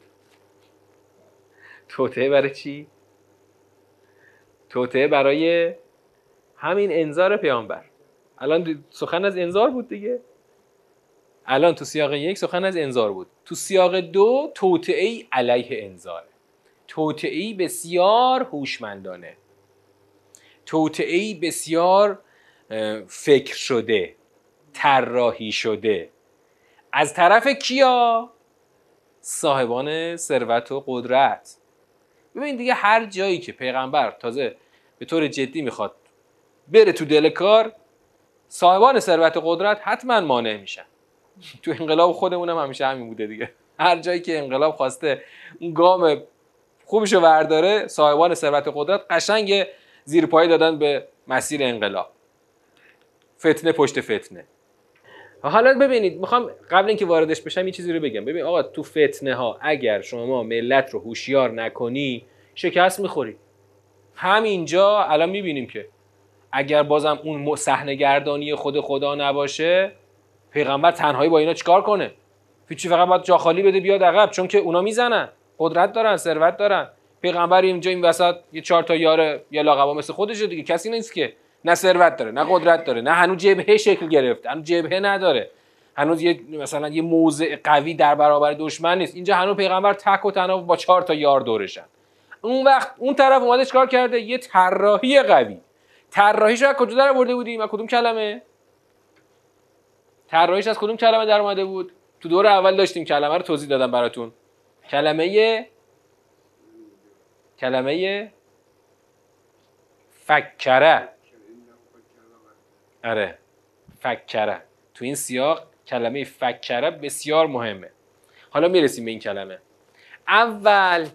Speaker 1: توطعه برای چی؟ توطعه برای همین انذار پیامبر. الان سخن از انذار بود دیگه. الان تو سیاق یک سخن از انذار بود. تو سیاق دو توطعه علیه انذاره توطعه بسیار هوشمندانه. توطعه بسیار فکر شده طراحی شده. از طرف کیا؟ صاحبان ثروت و قدرت. ببین دیگه هر جایی که پیغمبر تازه به طور جدی می‌خواد بره تو دل کار صاحبان ثروت و قدرت حتما مانع میشن. تو انقلاب خودمونم همیشه همین بوده دیگه. هر جایی که انقلاب خواسته اون گام خوبشو ورداره صاحبان ثروت و قدرت قشنگ زیر پای دادن به مسیر انقلاب. فتنه پشت فتنه. حالا ببینید می‌خوام قبل اینکه واردش بشم یه چیزی رو بگم. ببین آقا تو فتنه ها اگر شما ملت رو هوشیار نکنی شکست می‌خوری. همینجا الان می‌بینیم که اگر بازم اون صحنه گردانی خود خدا نباشه پیغمبر تنهایی با اینا چیکار کنه؟ هیچی فقط باید جا خالی بده بیاد عقب چون که اونا می‌زنن. قدرت دارن ثروت دارن. پیغمبر اینجا این وسط یه چهار تا یار یا لاقبا مثل خودشه دیگه. کسی نیست که نه ثروت داره نه قدرت داره نه هنوز جبهه شکل گرفته هنوز جبهه نداره. هنوز یه مثلا یه موضع قوی در برابر دشمن نیست. اینجا هنوز پیغمبر تک و تنها با چهار تا یار دورشن. اون وقت اون طرف اومده چیکار کرده یه طراحی قوی. طراحیش از کجا در آورده بودیم؟ از کدوم کلمه؟ طراحیش از کدوم کلمه در اومده بود؟ تو دور اول داشتیم کلمه رو توضیح دادم براتون. کلمه کلمه فکره. آره. فکره. تو این سیاق کلمه فکره بسیار مهمه. حالا می‌رسیم به این کلمه. اول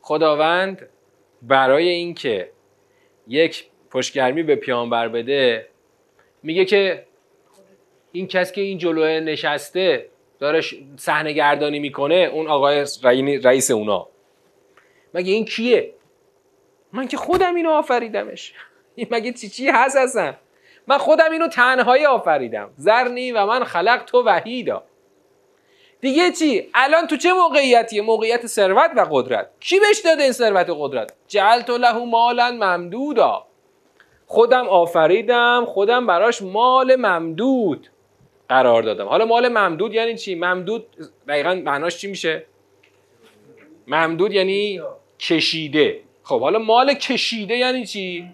Speaker 1: خداوند برای اینکه یک پشتگرمی به پیامبر بده میگه که این کس که این جلوه نشسته داره صحنه گردانی می‌کنه اون آقای رئیس اونا. مگه این کیه؟ من که خودم اینو آفریدمش. این مگه چی چی هست اصلا؟ من خودم اینو تنهایی آفریدم. زرنی و من خلق تو وحیدا. دیگه چی؟ الان تو چه موقعیتیه؟ موقعیت ثروت و قدرت. کی بهش داده این ثروت و قدرت؟ جعلت له مالا ممدودا. خودم آفریدم خودم براش مال ممدود قرار دادم. حالا مال ممدود یعنی چی؟ ممدود دقیقا معناش چی میشه؟ ممدود یعنی کشیده. خب حالا مال کشیده یعنی چی؟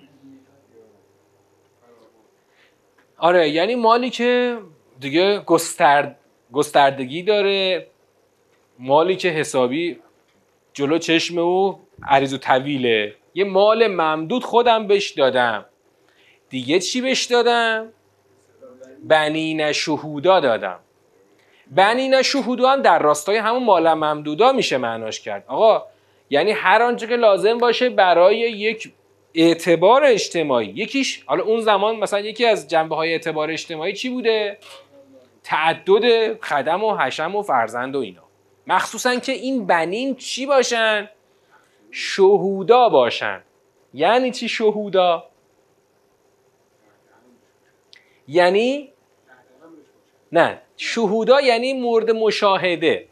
Speaker 1: آره یعنی مالی که دیگه گسترد گستردگی داره مالی که حسابی جلو چشم او عریض و طویله. یه مال ممدود خودم بهش دادم. دیگه چی بهش دادم؟ بنین شهودا دادم. بنین شهودا هم در راستای همون مال ممدودا میشه معناش کرد. آقا یعنی هر آنچه که لازم باشه برای یک اعتبار اجتماعی. یکیش حالا اون زمان مثلا یکی از جنبه های اعتبار اجتماعی چی بوده؟ تعدد خدم و حشم و فرزند و اینا. مخصوصا که این بنین چی باشن؟ شهودا باشن. یعنی چی شهودا؟ یعنی؟ نه. شهودا یعنی مورد مشاهده.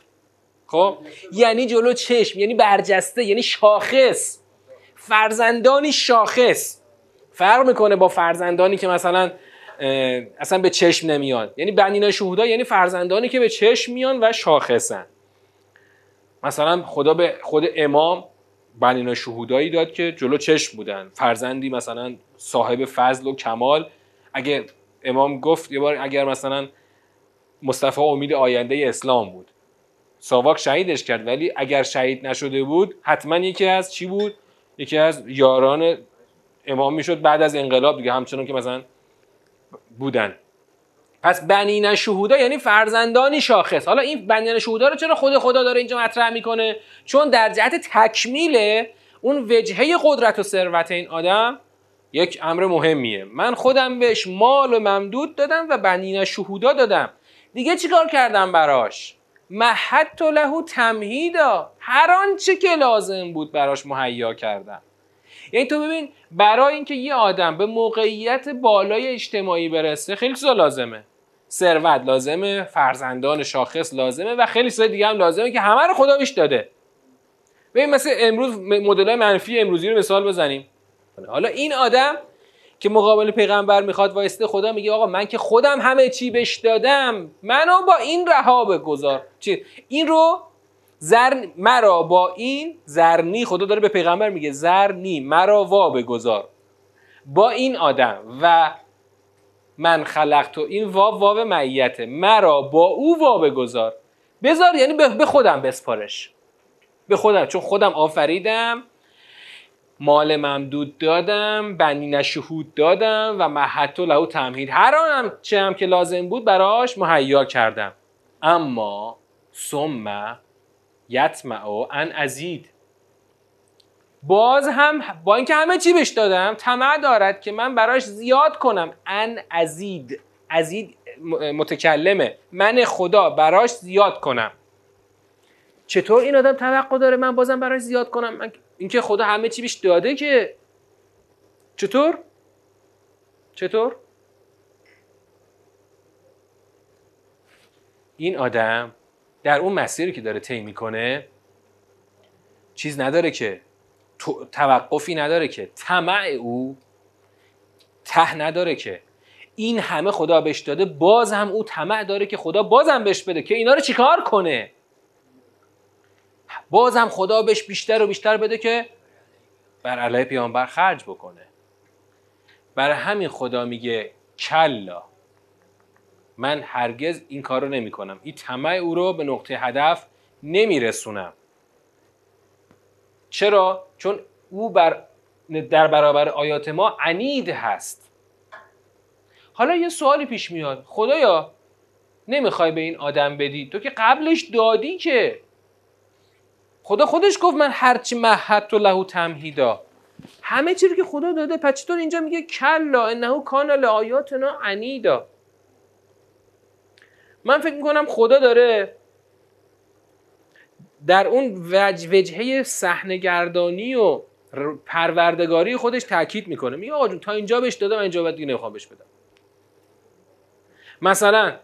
Speaker 1: خب؟ یعنی جلو چشم یعنی برجسته یعنی شاخص. فرزندانی شاخص. فرق می‌کنه با فرزندانی که مثلا اصلا به چشم نمیان یعنی بنینا شهودا یعنی فرزندانی که به چشم میان و شاخصن. مثلا خدا به خود امام بنینا شهودایی داد که جلو چشم بودن. فرزندی مثلا صاحب فضل و کمال. اگه امام گفت یه بار اگر مثلا مصطفی امید آینده اسلام بود. ساواک شهیدش کرد ولی اگر شهید نشده بود حتما یکی از چی بود؟ یکی از یاران امام می‌شد بعد از انقلاب دیگه همچنان که مثلا بودن. پس بنین شهودا یعنی فرزندانی شاخص. حالا این بنین شهودا رو چرا خود خدا داره اینجا مطرح می‌کنه؟ چون در جهت تکمیل اون وجهه قدرت و ثروت این آدم یک امر مهمیه. من خودم بهش مال و ممدود دادم و بنین شهودا دادم. دیگه چیکار کردم براش؟ محت له تمهیدا. هر آنچه که لازم بود براش مهیا کردم یعنی تو ببین برای اینکه یه آدم به موقعیت بالای اجتماعی برسه خیلی چیزا لازمه. ثروت لازمه فرزندان شاخص لازمه و خیلی چیزای دیگه هم لازمه که همه رو خدا بهش داده. ببین مثل امروز مدل منفی امروزی رو مثال بزنیم. حالا این آدم که مقابل پیغمبر می‌خواد وایسته خدا میگه آقا من که خودم همه چی بهش دادم منو با این رها بگذار. چی؟ این رو زر مرا با این زرنی خدا داره به پیغمبر میگه زرنی مرا وا بگذار. با این آدم و من خلق تو این وا واو معیته مرا با او وا بگذار. بذار یعنی به خودم بسپارش. به خودم چون خودم آفریدم. مال ممدود دادم بنی شهود دادم و محت و لهو تمهید. هر آنم چه هم که لازم بود براش مهیا کردم. اما ثم یطمع ان ازید. باز هم با اینکه همه چی بهش دادم طمع دارد که من براش زیاد کنم. ان ازید. ازید متکلمه. من خدا براش زیاد کنم. چطور این آدم توقع داره من بازم براش زیاد کنم؟ من اینکه خدا همه چی بیش داده که چطور؟ چطور؟ این آدم در اون مسیری که داره طی می‌کنه چیز نداره که توقفی نداره که طمع او ته نداره که. این همه خدا بهش داده باز هم او طمع داره که خدا بازم بهش بده که اینا رو چیکار کنه؟ باز هم خدا بهش بیشتر و بیشتر بده که بر علیه پیامبر خرج بکنه. برای همین خدا میگه کلا من هرگز این کار رو نمی کنم این طمع او رو به نقطه هدف نمیرسونم. چرا؟ چون او بر در برابر آیات ما عنید هست. حالا یه سوالی پیش میاد. خدایا نمی‌خوای به این آدم بدی؟ تو که قبلش دادی که. خدا خودش گفت من هرچی محد تو لهو تمهیدا. همه چیزی که خدا داده پس چطور اینجا میگه کلا انه کان لآیاتنا عنیدا. من فکر می‌کنم خدا داره در اون وجه وجهه صحنه و پروردگاری خودش تاکید می‌کنه. میگه آقا تا اینجا بهش دادم اینجا بعد دیگه نمی‌خوام بهش بدم. مثلا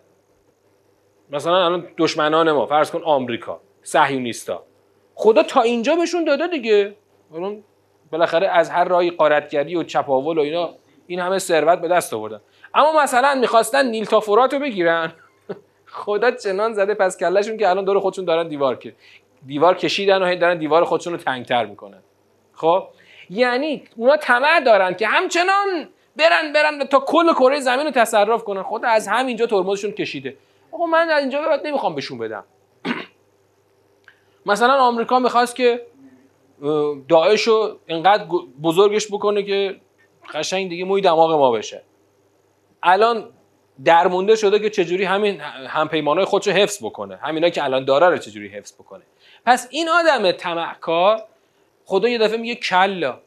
Speaker 1: مثلا الان دشمنان ما فرض کن آمریکا صهیونیستا. خدا تا اینجا بهشون داده دیگه. الان بالاخره از هر راهی قارتگری و چپاول و اینا این همه ثروت به دست آوردن. اما مثلا می‌خواستن نیل تافورات رو بگیرن. خدا چنان زده پس کلشون که الان دور خودشون دارن دیوار که دیوار کشیدن و دارن دیوار خودشون رو تنگتر می‌کنن. خب؟ یعنی اونا طمع دارن که همچنان برن برن تا کل کره زمین رو تصرف کنن. خدا از همینجا ترمزشون کشیده. آقا من از اینجا بعد نمی‌خوام بهشون بدم. مثلا آمریکا می‌خواست که داعش رو اینقدر بزرگش بکنه که قشنگ دیگه موی دماغ ما بشه. الان درمونده شده که چجوری همین همپیمانای خودشو حفظ بکنه. همینا که الان داره رو چجوری حفظ بکنه. پس این آدم طمعکار خدا یه دفعه میگه کلا.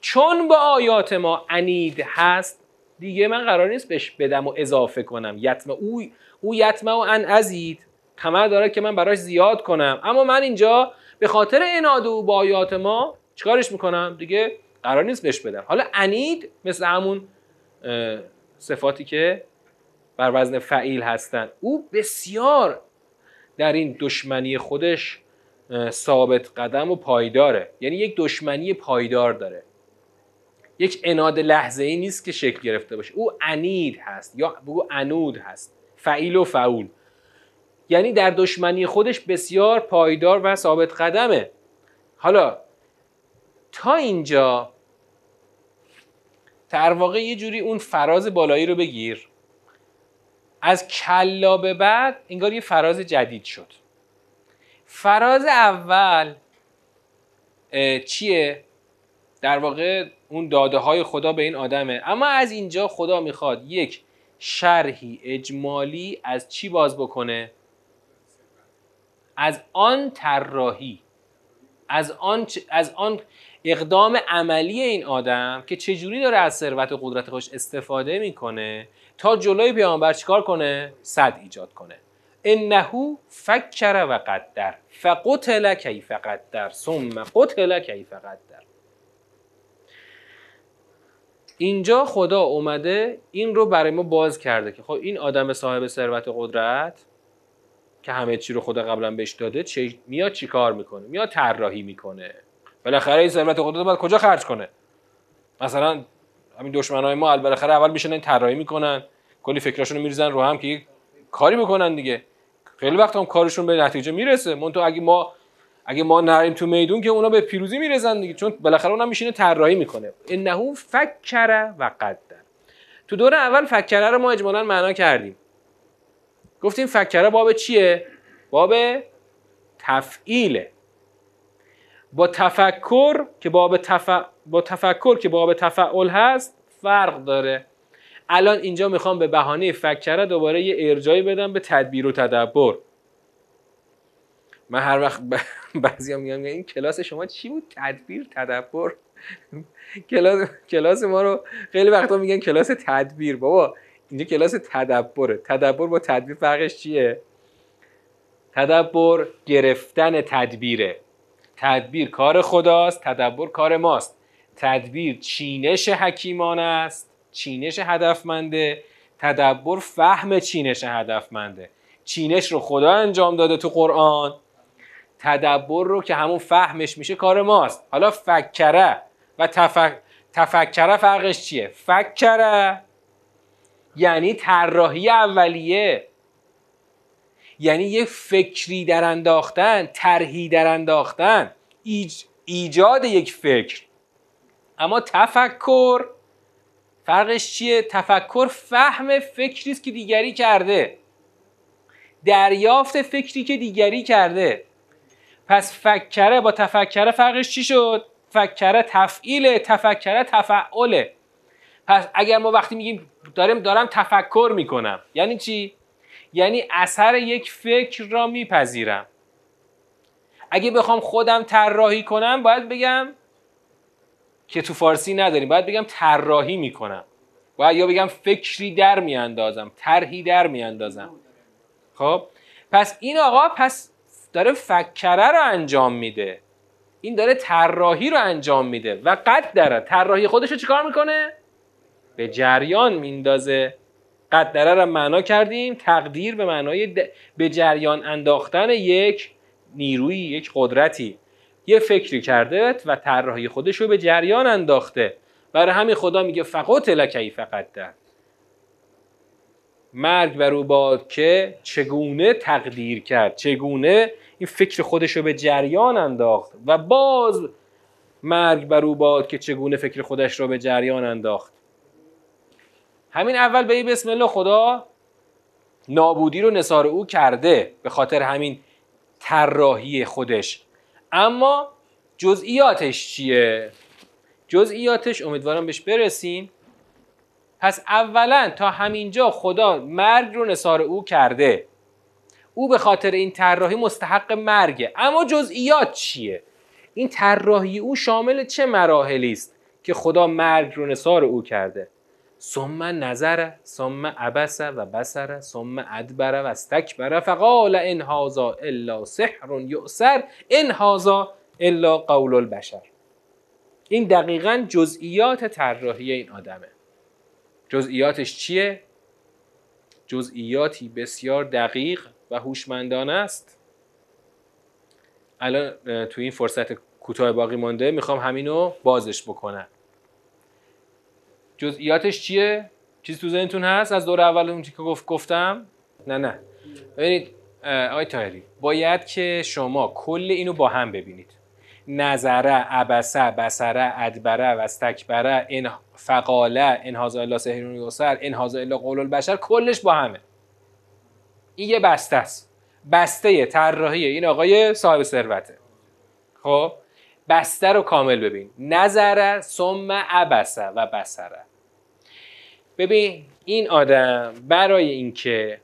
Speaker 1: چون با آیات ما انید هست دیگه من قرار نیست بهش بدم و اضافه کنم. یتم او او یتم و ان ازید. طمع داره که من براش زیاد کنم. اما من اینجا به خاطر اناد او با آیات ما چیکارش می‌کنم؟ دیگه قرار نیست بهش بدم. حالا انید مثل همون صفاتی که بر وزن فعیل هستند او بسیار در این دشمنی خودش ثابت قدم و پایداره. یعنی یک دشمنی پایدار داره. یک اناد لحظه ای نیست که شکل گرفته باشه. او انید هست یا بگو انود هست. فعیل و فعول. یعنی در دشمنی خودش بسیار پایدار و ثابت قدمه. حالا تا اینجا در واقع یه جوری اون فراز بالایی رو بگیر. از کلا به بعد انگار یه فراز جدید شد. فراز اول چیه؟ در واقع اون داده های خدا به این آدمه. اما از اینجا خدا می‌خواد یک شرحی اجمالی از چی باز بکنه؟ از آن طراحی از آن از آن اقدام عملی این آدم که چجوری داره از ثروت و قدرت خودش استفاده می‌کنه تا جلوی پیامبر چیکار کنه؟ صد ایجاد کنه. انه فکر و قدر فقتل کیف قدر ثم قتل کیف قدر. اینجا خدا اومده این رو برای ما باز کرده که خب این آدم صاحب ثروت و قدرت که همه چی رو خدا قبلا بهش داده چه میاد چی کار می‌کنه؟ میاد طراحی می‌کنه. بالاخره این ثروت قدرت باید کجا خرج کنه؟ مثلا همین دشمنای ما بالاخره اول میشن طراحی می‌کنن کلی فکراشونو میریزن رو هم که کاری می‌کنن دیگه. خیلی وقت هم کارشون به نتیجه می‌رسه. تو اگه ما اگه ما نریم تو میدون که اونا به پیروزی می‌رسن دیگه چون بالاخره اونم میشینه طراحی می‌کنه. انه فکر و قدر. تو دور اول فکره رو ما اجمالا معنا کردیم. گفتیم فکره باب چیه؟ باب تفعیله. با تفکر که باب تف... با تفکر که باب تفعول هست فرق داره. الان اینجا می‌خوام به بهانه فکره دوباره یه ارجایی بدم به تدبیر و تدبر. من هر وقت بعضی هم میگم این کلاس شما چی بود؟ تدبیر تدبر. کلاس کلاس ما رو خیلی وقتا میگن کلاس تدبیر. بابا اینجا کلاس تدبره. تدبر با تدبیر فرقش چیه؟ تدبر گرفتن تدبیره. تدبیر کار خداست تدبر کار ماست. تدبیر چینش حکیمان است چینش هدفمنده. تدبر فهم چینش هدفمنده. چینش رو خدا انجام داده تو قرآن. تدبر رو که همون فهمش میشه کار ماست. حالا فکره و تفکره فرقش چیه؟ فکره یعنی طراحی اولیه. یعنی یه فکری در انداختن طرحی در انداختن ایج... ایجاد یک فکر. اما تفکر فرقش چیه؟ تفکر فهم فکری است که دیگری کرده. دریافت فکری که دیگری کرده. پس فکره با تفکره فرقش چی شد؟ فکره تفعیله تفکره تفعله. پس اگر ما وقتی میگیم دارم دارم تفکر می‌کنم یعنی چی؟ یعنی اثر یک فکر را میپذیرم. اگه بخوام خودم طراحی کنم باید بگم که تو فارسی نداریم باید بگم طراحی می‌کنم. باید یا بگم فکری در میاندازم طرحی در میاندازم. خب؟ پس این آقا پس داره فکره رو انجام میده. این داره طراحی رو انجام میده. و قد داره. طراحی خودش رو چیکار می‌کنه؟ به جریان میندازه. قدره رو معنا کردیم. تقدیر به معنای به جریان انداختن یک نیروی یک قدرتی. یه فکری کرده و طراحی خودش رو به جریان انداخته. برای همین خدا میگه فقط لکی فقط. در مرگ بر او باد که چگونه تقدیر کرد؟ چگونه این فکر خودش رو به جریان انداخت؟ و باز مرگ بر او باد که چگونه فکر خودش رو به جریان انداخت؟ همین اول به بسم الله خدا نابودی رو نصار او کرده به خاطر همین طراحی خودش. اما جزئیاتش چیه؟ جزئیاتش امیدوارم بهش برسیم. پس اولا تا همینجا خدا مرگ رو نصار او کرده. او به خاطر این طراحی مستحق مرگه. اما جزئیات چیه؟ این طراحی او شامل چه مراحلی است که خدا مرگ رو نصار او کرده؟ ثم نظر ثم عبس و بسر ثم ادبر و استکبر. فقال ان هذا الا سحر یؤثر ان هذا الا قول البشر. این دقیقا جزئیات طراحی این آدمه. جزئیاتش چیه؟ جزئیاتی بسیار دقیق و هوشمندانه است. الان تو این فرصت کوتاه باقی مانده می‌خوام همینو بازش بکنم. جزئیاتش چیه؟ چیزی تو ذهنتون هست؟ از دور اول اون که گفت گفتم؟ نه نه. ببینید آقای تایری باید که شما کل اینو با هم ببینید. نظره عبسه بسره ادبره و استکبره این فقاله این هازا الا سهرون یوسر هازا الا قول البشر کلش با همه. این یه بسته است. بسته طراحی این آقای صاحب ثروته. خب؟ بسته رو کامل ببین. نظره ثم عبسه و بسره ببین این آدم برای اینکه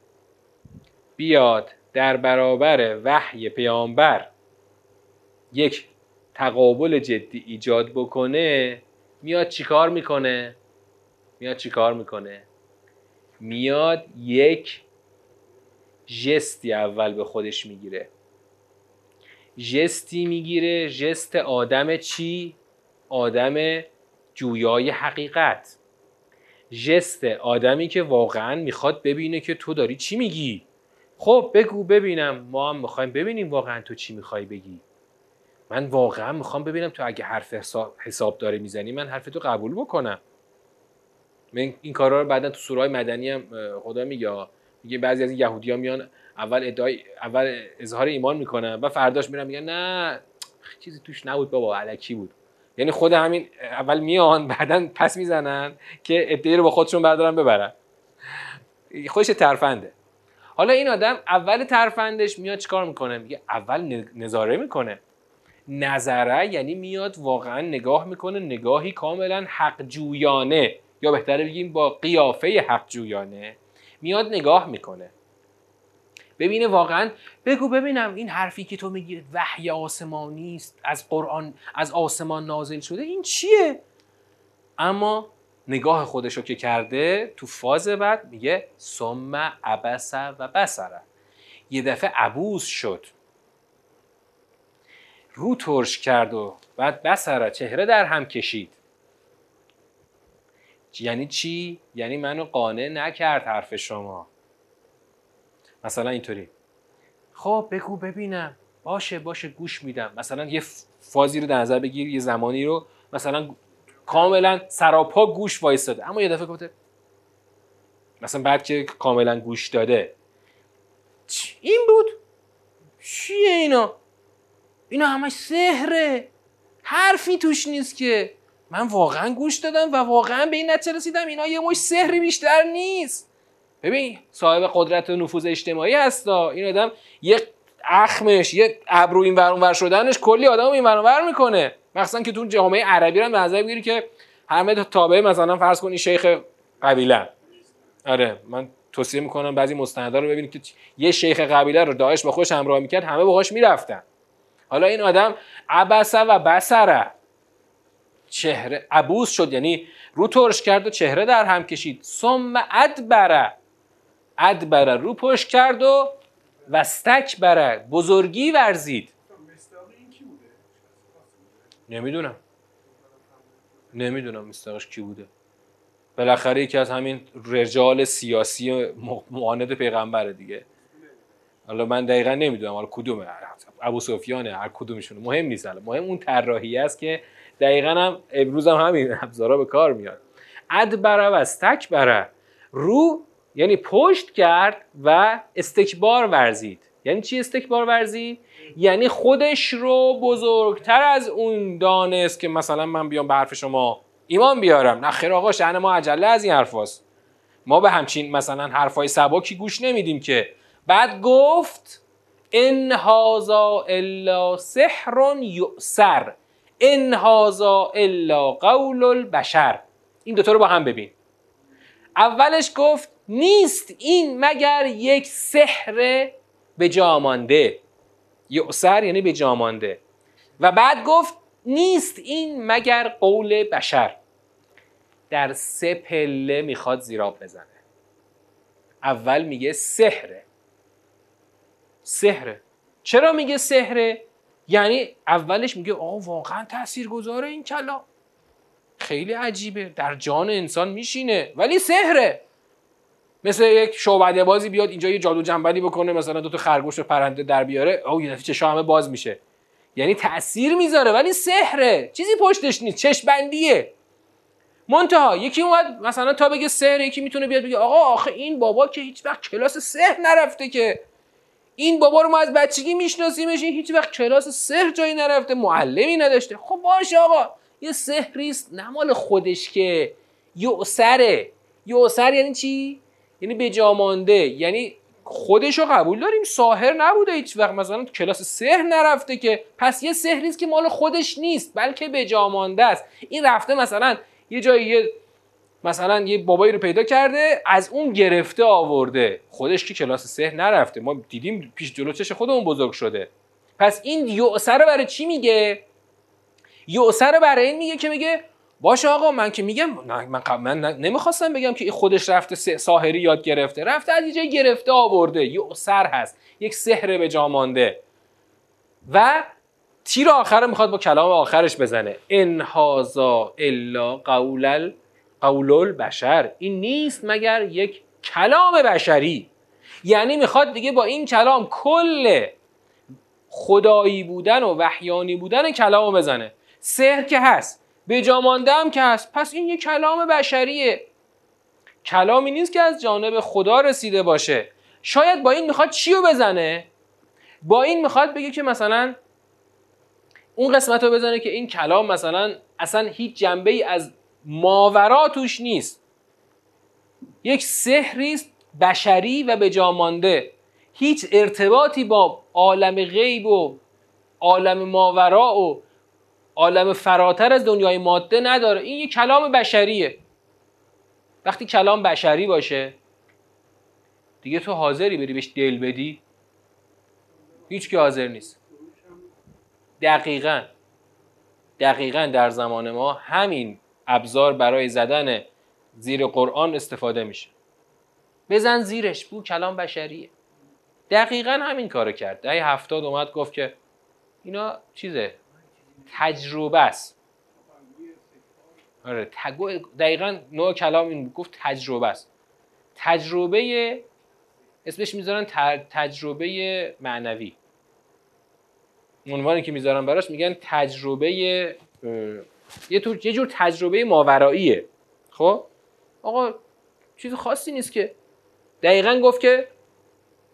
Speaker 1: بیاد در برابر وحی پیامبر یک تقابل جدی ایجاد بکنه میاد چیکار می‌کنه؟ میاد چیکار می‌کنه؟ میاد یک ژستی اول به خودش می‌گیره. ژستی می‌گیره. ژست آدم چی؟ آدم جویای حقیقت. ژست آدمی که واقعا می‌خواد ببینه که تو داری چی میگی. خب بگو ببینم. ما هم می‌خوایم ببینیم واقعا تو چی می‌خوای بگی. من واقعا می‌خوام ببینم تو اگه حرف حساب داره می‌زنی من حرف تو قبول بکنم. من این کارا رو بعدا تو سورای مدنی هم خدا میگه میگه بعضی از این یهودی میان اول ادعای اول اظهار ایمان می‌کنن و فرداش میرن میگن نه چیزی توش نبود بابا علکی بود. یعنی خود همین اول میان بعدا پس می‌زنن که ادعای رو با خودشون بردارن ببرن. خودش ترفنده. حالا این آدم اول ترفندش میاد چیکار می‌کنه؟ میگه اول نظاره می‌کنه. نظره یعنی میاد واقعا نگاه می‌کنه نگاهی کاملا حق جویانه یا بهتره بگیم با قیافه حق جویانه میاد نگاه می‌کنه. ببینه واقعا بگو ببینم این حرفی که تو میگی وحی آسمانی است از قرآن از آسمان نازل شده این چیه؟ اما نگاه خودشو که کرده تو فاز بعد میگه ثم عبس و بسره یه دفعه عبوس شد. رو ترش کرد و بعد بسره چهره در هم کشید. یعنی چی؟ یعنی منو قانع نکرد حرف شما. مثلا اینطوری. خب بگو ببینم. باشه باشه گوش میدم. مثلا یه فازی رو در نظر بگیر یه زمانی رو. مثلا کاملا سراپا گوش وایستاده. اما یه دفعه گفته مثلا بعد که کاملا گوش داده. این بود؟ چیه اینا؟ اینا همش سهره حرفی توش نیست که. من واقعا گوش دادم و واقعا به این نتیجه رسیدم. اینا یه مش سحری بیشتر نیست. ببین صاحب قدرت و نفوذ اجتماعی هستا. این آدم یه اخمش یه ابرو این ور شدنش کلی آدم این ور می‌کنه. مخصوصا که تو جامعه عربی رو نظر بگیری که همه تابع مثلا فرض کنی شیخ قبیله. آره من توصیه می‌کنم بعضی مستندا رو ببینید که یه شیخ قبیله رو داعش با خودش همراه می‌کرد همه باهاش می‌رفتن. حالا این آدم عبسه و بسره چهره عبوس شد یعنی رو ترش کرد و چهره در هم کشید. ثم ادبره ادبره رو پشت کرد و وستک بره بزرگی ورزید. نمی‌دونم. نمی‌دونم مستقش کی بوده. بالاخره یکی از همین رجال سیاسی معاند پیغمبره دیگه. حالا من دقیقا نمی‌دونم حالا کدومه ابو سفیانه هر کدومشونه مهم نیست مهم اون طراحی است که دقیقا هم امروز هم همین ابزارا به کار میاد. ادبره و استکبره رو یعنی پشت کرد و استکبار ورزید. یعنی چی استکبار ورزید؟ یعنی خودش رو بزرگتر از اون دانست که مثلا من بیام به حرف شما ایمان بیارم. نه خیر آقا شأن ما عجله از این حرفاست ما به همچین مثلا حرفای سباکی گوش نمیدیم که. بعد گفت ان هاذا الا سحر یؤسر ان هاذا الا قول البشر. این دوتا رو با هم ببین. اولش گفت نیست این مگر یک سحر به جامانده یؤسر یعنی به جامانده و بعد گفت نیست این مگر قول بشر؟ در سه پله می‌خواد زیراب بزنه. اول میگه سحره. سحره. چرا میگه سحره؟ یعنی اولش میگه آقا واقعا تأثیر گذاره این کلا خیلی عجیبه. در جان انسان میشینه. ولی سحره. مثل یک شعبده بازی بیاد اینجا یه جادو جنبلی بکنه مثلا دو تا خرگوش و پرنده در بیاره. او یه دفعه همه باز میشه. یعنی تاثیر می‌ذاره ولی سحره. چیزی پشتش نیست چش بندیه منتها یکی اومد مثلا تا بگه سحر یکی می‌تونه بیاد بگه آقا آخه این بابا که هیچ وقت کلاس سحر نرفته که. این بابا رو ما از بچگی میشناسیمش هیچ وقت کلاس سحر جایی نرفته معلمی نداشته. خب باشه آقا یه سحریست نه مال خودش که. یعسره یعسر یعنی چی؟ یعنی به جامانده یعنی خودش رو قبول داریم. ساهر نبوده هیچ وقت. مثلا کلاس سحر نرفته که پس یه سحریست که مال خودش نیست بلکه به جامانده است. این رفته مثلا یه جایی یه مثلا یه بابایی رو پیدا کرده از اون گرفته آورده. خودش که کلاس سحر نرفته. ما دیدیم پیش جلو چش خودمون بزرگ شده. پس این یعسه رو برای چی میگه؟ یعسه رو برای این میگه که میگه باشه آقا من که میگم من, من نمی‌خواستم بگم که خودش رفته ساحری یاد گرفته. رفته از یه گرفته آورده. یعسر هست. یک سحر به جا مانده. و تیر آخر می‌خواد با کلام آخرش بزنه. ان هاذا الا قول قول البشر. این نیست مگر یک کلام بشری. یعنی می‌خواد دیگه با این کلام کل خدایی بودن و وحیانی بودن کلام بزنه. سحر که هست. به هم که هست. پس این یک کلام بشریه. کلامی نیست که از جانب خدا رسیده باشه. شاید با این می‌خواد چی رو بزنه؟ با این می‌خواد بگه که مثلا اون قسمت رو بزنه که این کلام مثلا اصلا هیچ جنبه ای از ماورا توش نیست. یک سحری بشری و به جامانده هیچ ارتباطی با عالم غیب و عالم ماورا و عالم فراتر از دنیای ماده نداره. این یک کلام بشریه. وقتی کلام بشری باشه دیگه تو حاضری بری بهش دل بدی؟ هیچ که حاضر نیست. دقیقا. دقیقا در زمان ما همین ابزار برای زدن زیر قرآن استفاده میشه. بزن زیرش بو کلام بشریه. دقیقا همین کارو کرد. دهه هفتاد اومد گفت که اینا چیزه؟ تجربه است. آره دقیقا نوع کلام این گفت تجربه است. تجربه اسمش می‌ذارن تجربه معنوی. عنوانی که می‌ذارن براش میگن تجربه یه, یه جور تجربه ماوراییه. خب؟ آقا چیز خاصی نیست که دقیقا گفت که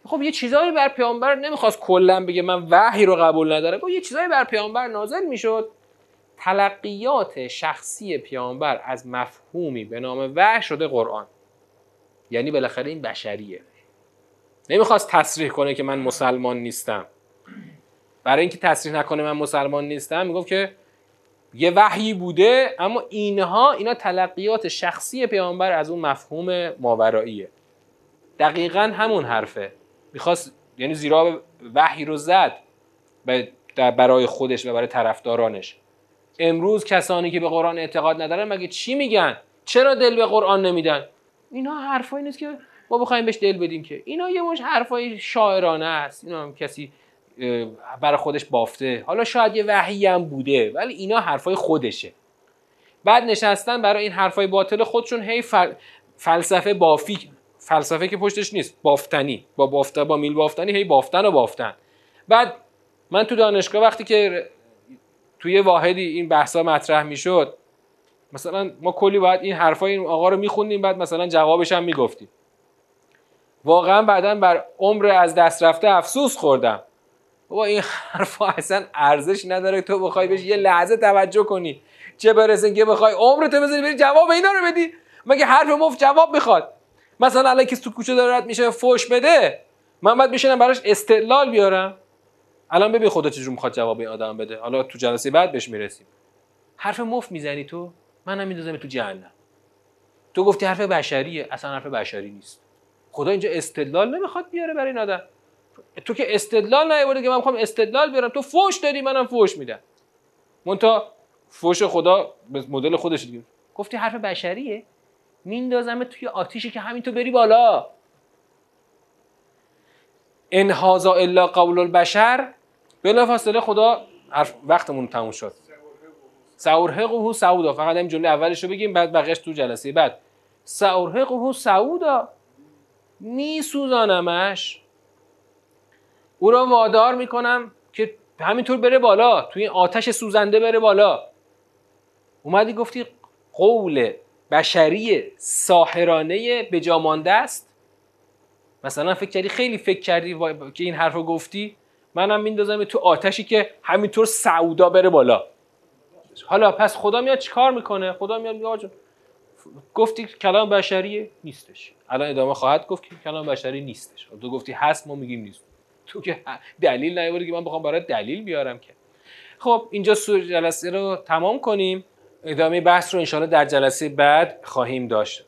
Speaker 1: خب یه چیزایی بر پیامبر نمی‌خواست کلا بگه من وحی رو قبول ندارم. گفت یه چیزایی بر پیامبر نازل می‌شد. تلقیات شخصی پیامبر از مفهومی به نام وحی شده قرآن. یعنی بالاخره این بشریه. نمی‌خواست تصریح کنه که من مسلمان نیستم. برای اینکه تصریح نکنه من مسلمان نیستم می‌گفت که یه وحی بوده اما اینها اینا تلقیات شخصی پیامبر از اون مفهوم ماوراییه. دقیقا همون حرفه. می‌خواست یعنی زیرا وحی رو زد برای خودش و برای طرفدارانش. امروز کسانی که به قرآن اعتقاد ندارن مگه چی میگن؟ چرا دل به قرآن نمیدن؟ اینا حرفایی نیست که ما بخوایم بهش دل بدیم که. اینا یه مش حرفای شاعرانه است. اینا هم کسی برای خودش بافته. حالا شاید یه وحی هم بوده ولی اینا حرفای خودشه. بعد نشستن برای این حرفای باطل خودشون هی فلسفه بافی فلسفه که پشتش نیست بافتنی. با بافته با میل بافتنی هی بافتن و بافتن. بعد من تو دانشگاه وقتی که توی واحدی این بحثا مطرح می‌شد مثلا ما کلی باید این حرفای این آقا رو میخوندیم بعد مثلا جوابش هم می‌گفتیم. واقعا بعدا بر عمر از دست رفته افسوس خوردم. بابا این حرفا اصلا ارزش نداره تو بخوای بهش یه لحظه توجه کنی. چه برسه که بخوای عمرتو بذاری بری جواب اینا رو بدی؟ مگه حرف مفت جواب می‌خواد؟ مثلا الان کسی تو کوچه داره میشه فوش بده من باید بشینم براش استدلال بیارم. الان ببین خدا چجور می‌خواد جواب این آدم بده. حالا تو جلسه بعد بهش می‌رسیم. حرف مفت می‌زنی تو؟ منم میندازم تو جهنم. تو گفتی حرف بشریه اصلا حرف بشری نیست. خدا اینجا استدلال نمی‌خواد بیاره برای این آدم. تو که استدلال نیاورده که من می‌خوام استدلال بیارم. تو فوش دادی منم فوش میدم. مونتا فوش خدا به مدل خودش دیگه. گفتی حرف بشریه؟ میندازم توی آتیشی که همین تو بری بالا. ان هاذا الا قول البشر. بلافاصله خدا وقتمون تموم شد. ساورهقه سعودا. فقط این جمله اولش رو بگیم بعد بقیش تو جلسه بعد. ساورهقه سعودا. میسوزانمش. او را وادار می‌کنم که همینطور بره بالا. توی آتش سوزنده بره بالا. اومدی گفتی قول بشری ساحرانه به جامانده است؟ مثلا فکر کردی خیلی فکر کردی که این حرف رو گفتی؟ منم میندازم تو آتشی که همینطور سعودا بره بالا. حالا پس خدا میاد چیکار می‌کنه؟ خدا میاد میگه گفتی کلام بشری نیستش. الان ادامه خواهد گفت که کلام بشری نیستش. تو گفتی هست ما میگیم نیست. تو که دلیل نیوردی که من بخوام برای دلیل بیارم که. خب اینجا جلسه رو تمام کنیم. ادامه بحث رو انشاءالله در جلسه بعد خواهیم داشت.